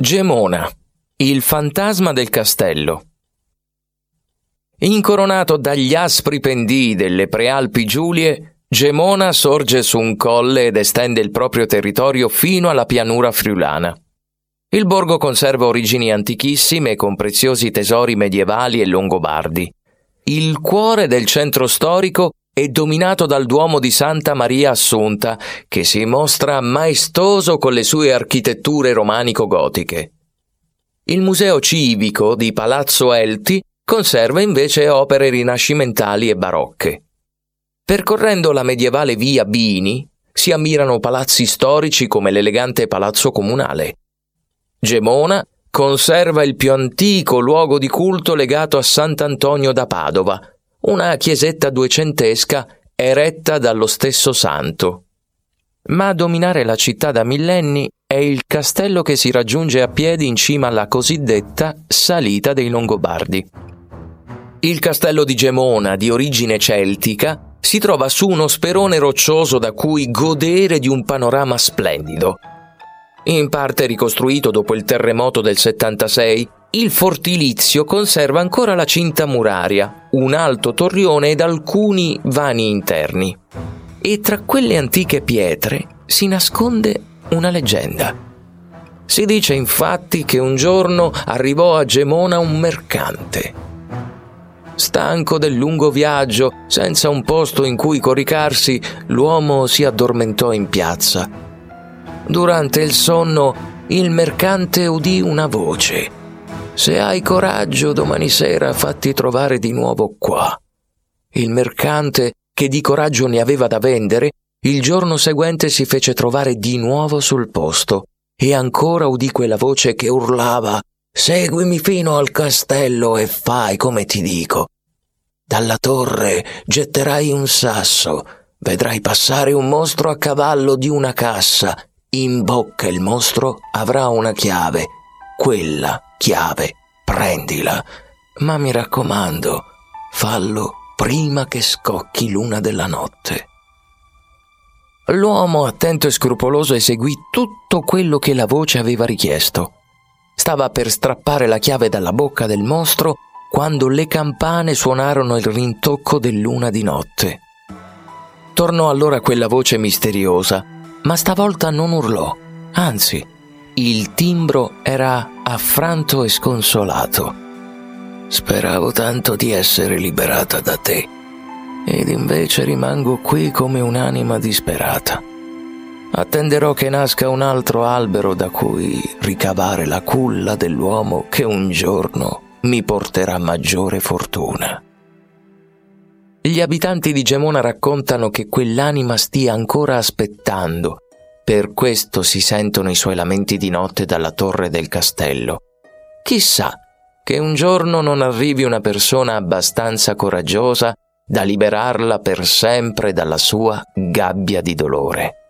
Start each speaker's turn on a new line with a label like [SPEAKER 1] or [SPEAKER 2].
[SPEAKER 1] Gemona, il fantasma del castello. Incoronato dagli aspri pendii delle prealpi Giulie, Gemona sorge su un colle ed estende il proprio territorio fino alla pianura friulana. Il borgo conserva origini antichissime con preziosi tesori medievali e longobardi. Il cuore del centro storico è dominato dal Duomo di Santa Maria Assunta, che si mostra maestoso con le sue architetture romanico-gotiche. Il Museo Civico di Palazzo Elti conserva invece opere rinascimentali e barocche. Percorrendo la medievale via Bini si ammirano palazzi storici come l'elegante Palazzo Comunale. Gemona conserva il più antico luogo di culto legato a Sant'Antonio da Padova, una chiesetta duecentesca eretta dallo stesso santo. Ma a dominare la città da millenni è il castello che si raggiunge a piedi in cima alla cosiddetta salita dei Longobardi. Il castello di Gemona, di origine celtica, si trova su uno sperone roccioso da cui godere di un panorama splendido. In parte ricostruito dopo il terremoto del 76, il fortilizio conserva ancora la cinta muraria, un alto torrione ed alcuni vani interni. E tra quelle antiche pietre si nasconde una leggenda. Si dice infatti che un giorno arrivò a Gemona un mercante Stanco del lungo viaggio, senza un posto in cui coricarsi, l'uomo si addormentò in piazza. Durante il sonno, il mercante udì una voce. Se hai coraggio, domani sera fatti trovare di nuovo qua. Il mercante, che di coraggio ne aveva da vendere, il giorno seguente si fece trovare di nuovo sul posto e ancora udì quella voce che urlava Seguimi fino al castello e fai come ti dico. Dalla torre getterai un sasso, vedrai passare un mostro a cavallo di una cassa. In bocca il mostro avrà una chiave. Quella chiave prendila. Ma mi raccomando, fallo prima che scocchi l'una della notte. L'uomo attento e scrupoloso eseguì tutto quello che la voce aveva richiesto. Stava per strappare la chiave dalla bocca del mostro quando le campane suonarono il rintocco del luna di notte. Tornò allora quella voce misteriosa, ma stavolta non urlò, anzi, il timbro era affranto e sconsolato. Speravo tanto di essere liberata da te, ed invece rimango qui come un'anima disperata. Attenderò che nasca un altro albero da cui ricavare la culla dell'uomo che un giorno mi porterà maggiore fortuna. Gli abitanti di Gemona raccontano che quell'anima stia ancora aspettando, per questo si sentono i suoi lamenti di notte dalla torre del castello. Chissà che un giorno non arrivi una persona abbastanza coraggiosa da liberarla per sempre dalla sua gabbia di dolore.